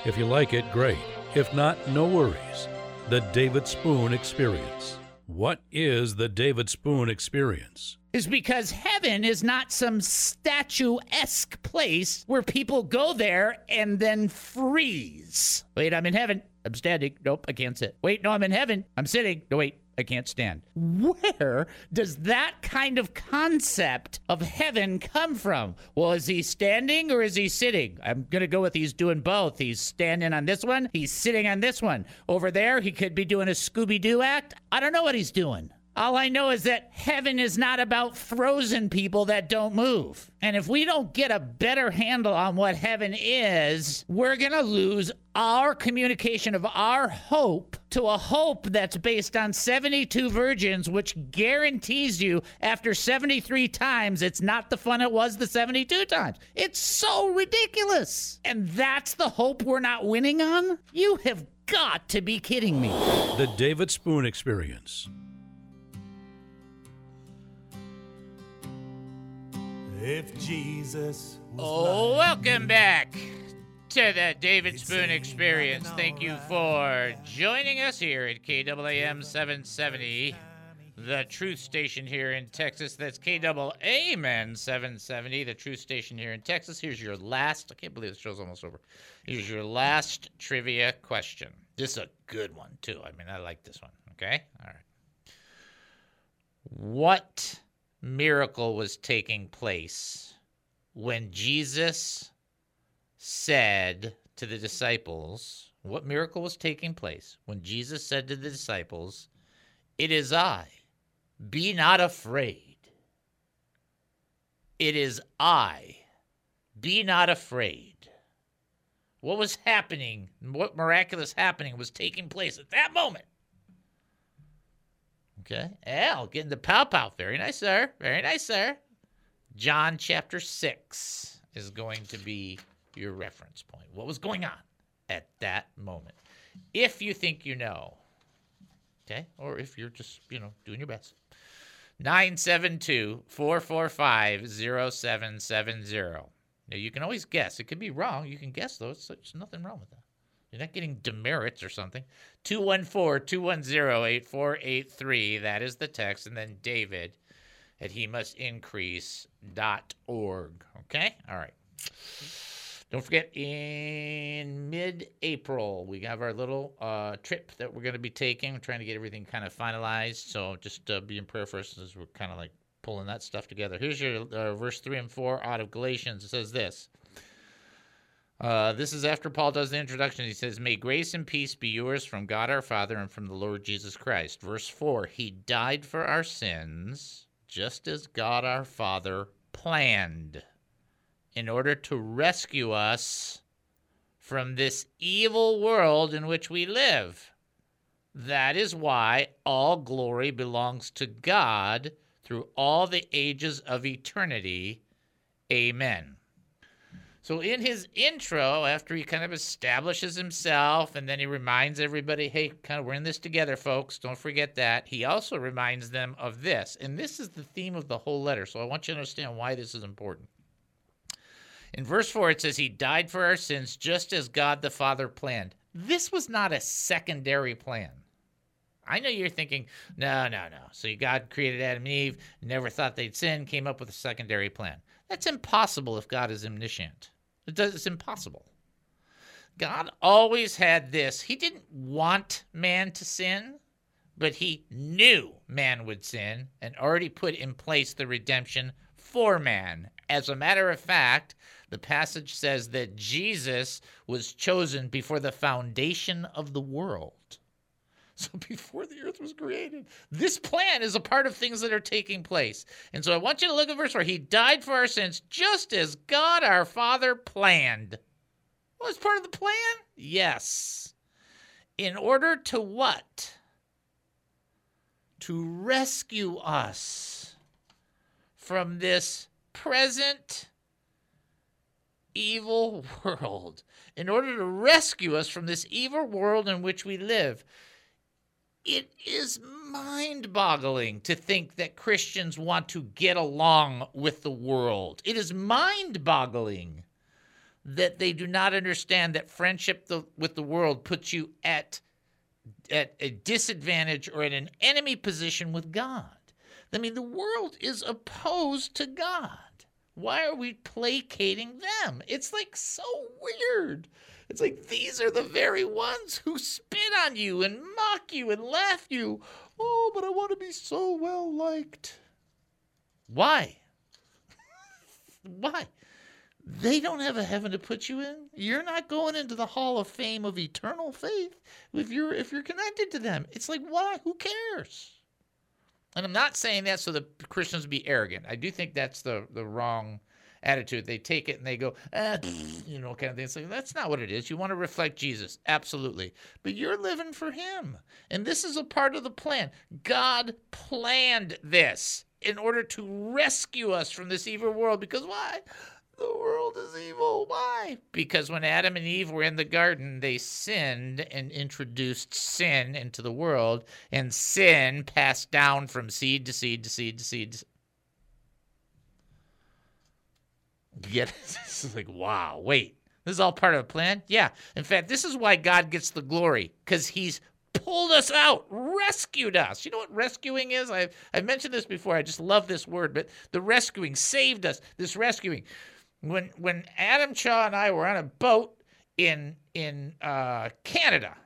If you like it, great. If not, no worries. The David Spoon Experience. What is the David Spoon Experience?
is because heaven is not some statuesque place where people go there and then freeze. Wait, I'm in heaven. I'm standing. Nope, I can't sit. Wait, no, I'm in heaven. I'm sitting. No, wait, I can't stand. Where does that kind of concept of heaven come from? Well, is he standing or is he sitting? I'm going to go with he's doing both. He's standing on this one, he's sitting on this one. Over there, he could be doing a Scooby Doo act. I don't know what he's doing. All I know is that heaven is not about frozen people that don't move. And if we don't get a better handle on what heaven is, we're going to lose our communication of our hope to a hope that's based on 72 virgins, which guarantees you after 73 times it's not the fun it was the 72 times. It's so ridiculous. And that's the hope we're not winning on? You have got to be kidding me.
The David Spoon Experience.
If Jesus
Oh, welcome back to the David Spoon Experience. Thank you for joining us here at KAAM 770, the truth station here in Texas. That's KAAM 770, the truth station here in Texas. Here's your last, I can't believe the show's almost over. Here's your last trivia question. This is a good one, too. I mean, I like this one. Okay? All right. What miracle was taking place when Jesus said to the disciples, what miracle was taking place when Jesus said to the disciples, It is I, be not afraid. It is I, be not afraid. What was happening, what miraculous happening was taking place at that moment? Okay. Al, getting the pow pow. Very nice, sir. Very nice, sir. John chapter 6 is going to be your reference point. What was going on at that moment? If you think you know, okay, or if you're just, you know, doing your best. 972 445 0770. Now, you can always guess. It could be wrong. You can guess, though. There's nothing wrong with that. You're not getting demerits or something. 214 210 8483. That is the text. And then David at he must increase.org. Okay? All right. Don't forget, in mid April, we have our little uh, trip that we're going to be taking. We're trying to get everything kind of finalized. So just uh, be in prayer for us as we're kind of like pulling that stuff together. Here's your uh, verse 3 and 4 out of Galatians. It says this Uh, this is after Paul does the introduction. He says, May grace and peace be yours from God our Father and from the Lord Jesus Christ. Verse 4 He died for our sins, just as God our Father planned, in order to rescue us from this evil world in which we live. That is why all glory belongs to God through all the ages of eternity. Amen. So, in his intro, after he kind of establishes himself and then he reminds everybody, hey, kind of, we're in this together, folks. Don't forget that. He also reminds them of this. And this is the theme of the whole letter. So, I want you to understand why this is important. In verse 4, it says, He died for our sins just as God the Father planned. This was not a secondary plan. I know you're thinking, no, no, no. So God created Adam and Eve, never thought they'd sin, came up with a secondary plan. That's impossible if God is omniscient. It's impossible. God always had this. He didn't want man to sin, but he knew man would sin and already put in place the redemption for man. As a matter of fact, the passage says that Jesus was chosen before the foundation of the world. So before the earth was created, this plan is a part of things that are taking place. And so I want you to look at verse 4. He died for our sins just as God our Father planned. Well, it's part of the plan? Yes. In order to what? To rescue us from this present evil world. In order to rescue us from this evil world in which we live. It is mind boggling to think that Christians want to get along with the world. It is mind boggling that they do not understand that friendship the, with the world puts you at, at a disadvantage or in an enemy position with God. I mean, the world is opposed to God. Why are we placating them? It's like so weird. It's like these are the very ones who spit on you and mock you and laugh you. Oh, but I want to be so well liked. Why? Why? They don't have a heaven to put you in. You're not going into the hall of fame of eternal faith if you're if you're connected to them. It's like why? Who cares? And I'm not saying that so that Christians be arrogant. I do think that's the the wrong attitude. They take it and they go, ah, you know, kind of thing. It's like, that's not what it is. You want to reflect Jesus, absolutely. But you're living for Him. And this is a part of the plan. God planned this in order to rescue us from this evil world. Because why? The world is evil. Why? Because when Adam and Eve were in the garden, they sinned and introduced sin into the world, and sin passed down from seed to seed to seed to seed. To get this is like wow wait this is all part of a plan? Yeah in fact this is why god gets the glory because he's pulled us out rescued us. You know what rescuing is? I've, I've mentioned this before i just love this word but the rescuing saved us this rescuing. When when adam chaw and i were on a boat in in uh, canada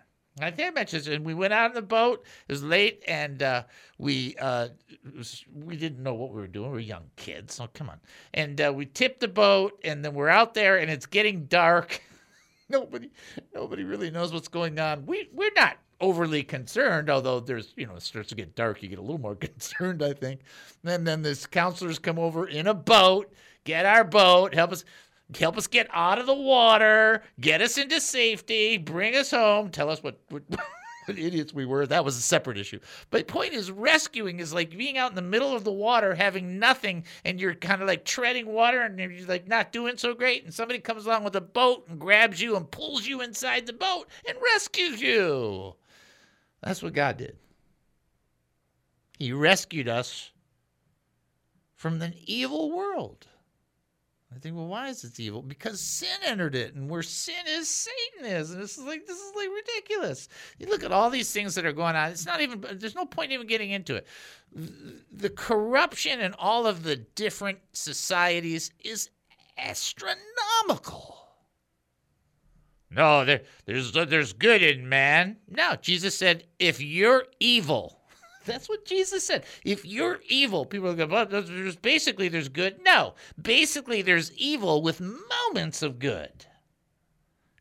I think I mentioned and we went out on the boat. It was late, and uh, we uh, was, we didn't know what we were doing. We were young kids, so come on. And uh, we tipped the boat, and then we're out there, and it's getting dark. nobody nobody really knows what's going on. We we're not overly concerned, although there's you know it starts to get dark, you get a little more concerned, I think. And then this counselors come over in a boat, get our boat, help us help us get out of the water, get us into safety, bring us home, tell us what, what, what idiots we were. That was a separate issue. But the point is, rescuing is like being out in the middle of the water, having nothing, and you're kind of like treading water and you're like not doing so great. And somebody comes along with a boat and grabs you and pulls you inside the boat and rescues you. That's what God did. He rescued us from the evil world. I think, well, why is it evil? Because sin entered it, and where sin is, Satan is, and this is like this is like ridiculous. You look at all these things that are going on. It's not even. There's no point even getting into it. The corruption in all of the different societies is astronomical. No, there, there's there's good in man. No, Jesus said, if you're evil, that's what Jesus said. If you're evil, people are go, well, there's basically there's good. No, basically there's evil with moments of good.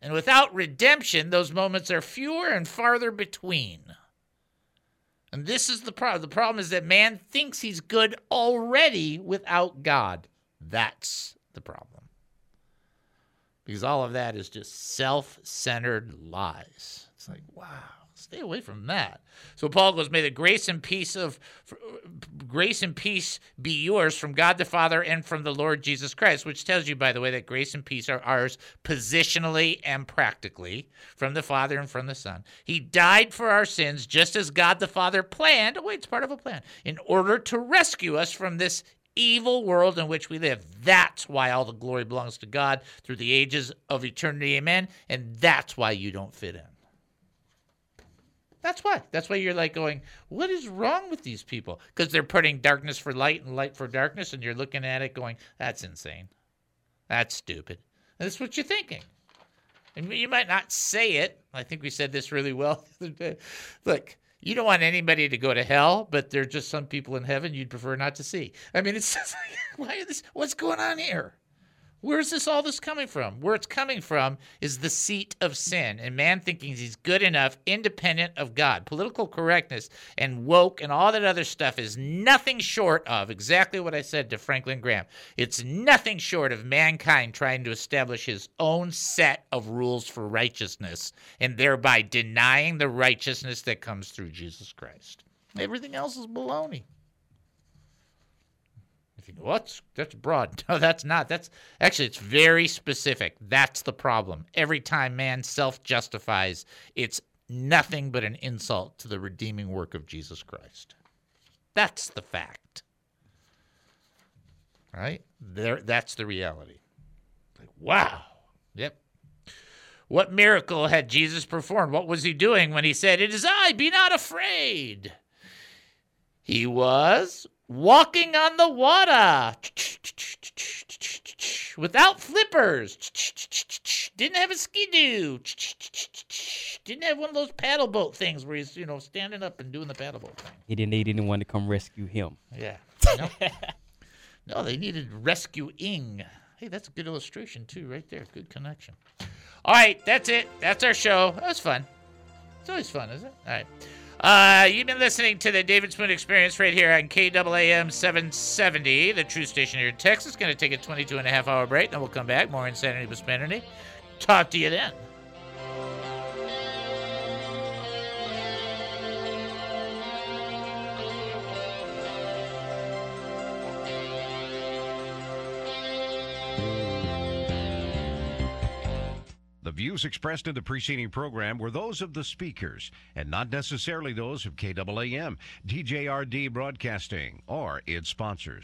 And without redemption, those moments are fewer and farther between. And this is the problem. The problem is that man thinks he's good already without God. That's the problem. Because all of that is just self centered lies. It's like, wow, stay away from that. So Paul goes, May the grace and peace of grace and peace be yours from God the Father and from the Lord Jesus Christ, which tells you, by the way, that grace and peace are ours positionally and practically from the Father and from the Son. He died for our sins just as God the Father planned. Oh, wait, it's part of a plan. In order to rescue us from this evil world in which we live. That's why all the glory belongs to God through the ages of eternity. Amen. And that's why you don't fit in. That's why. That's why you're like going, what is wrong with these people? Because they're putting darkness for light and light for darkness, and you're looking at it going, that's insane. That's stupid. And that's what you're thinking. And you might not say it. I think we said this really well. the other day. Look, you don't want anybody to go to hell, but there are just some people in heaven you'd prefer not to see. I mean, it's just like, why is this? What's going on here? Where's this all this coming from? Where it's coming from is the seat of sin and man thinking he's good enough, independent of God. Political correctness and woke and all that other stuff is nothing short of exactly what I said to Franklin Graham. It's nothing short of mankind trying to establish his own set of rules for righteousness and thereby denying the righteousness that comes through Jesus Christ. Everything else is baloney. Think, what's that's broad? No, that's not. That's actually it's very specific. That's the problem. Every time man self-justifies, it's nothing but an insult to the redeeming work of Jesus Christ. That's the fact. Right? There that's the reality. Like, wow. Yep. What miracle had Jesus performed? What was he doing when he said, It is I, be not afraid? He was walking on the water without flippers. Didn't have a skidoo. Didn't have one of those paddle boat things where he's, you know, standing up and doing the paddle boat thing.
He didn't need anyone to come rescue him.
Yeah. No, no they needed rescuing. Hey, that's a good illustration, too, right there. Good connection. All right, that's it. That's our show. That was fun. It's always fun, isn't it? All right. Uh, you've been listening to the David Spoon Experience right here on KAAM 770, the true station here in Texas. Going to take a 22 and a half hour break, then we'll come back. More Insanity with Spanity. Talk to you then.
The views expressed in the preceding program were those of the speakers and not necessarily those of KAAM, DJRD Broadcasting, or its sponsors.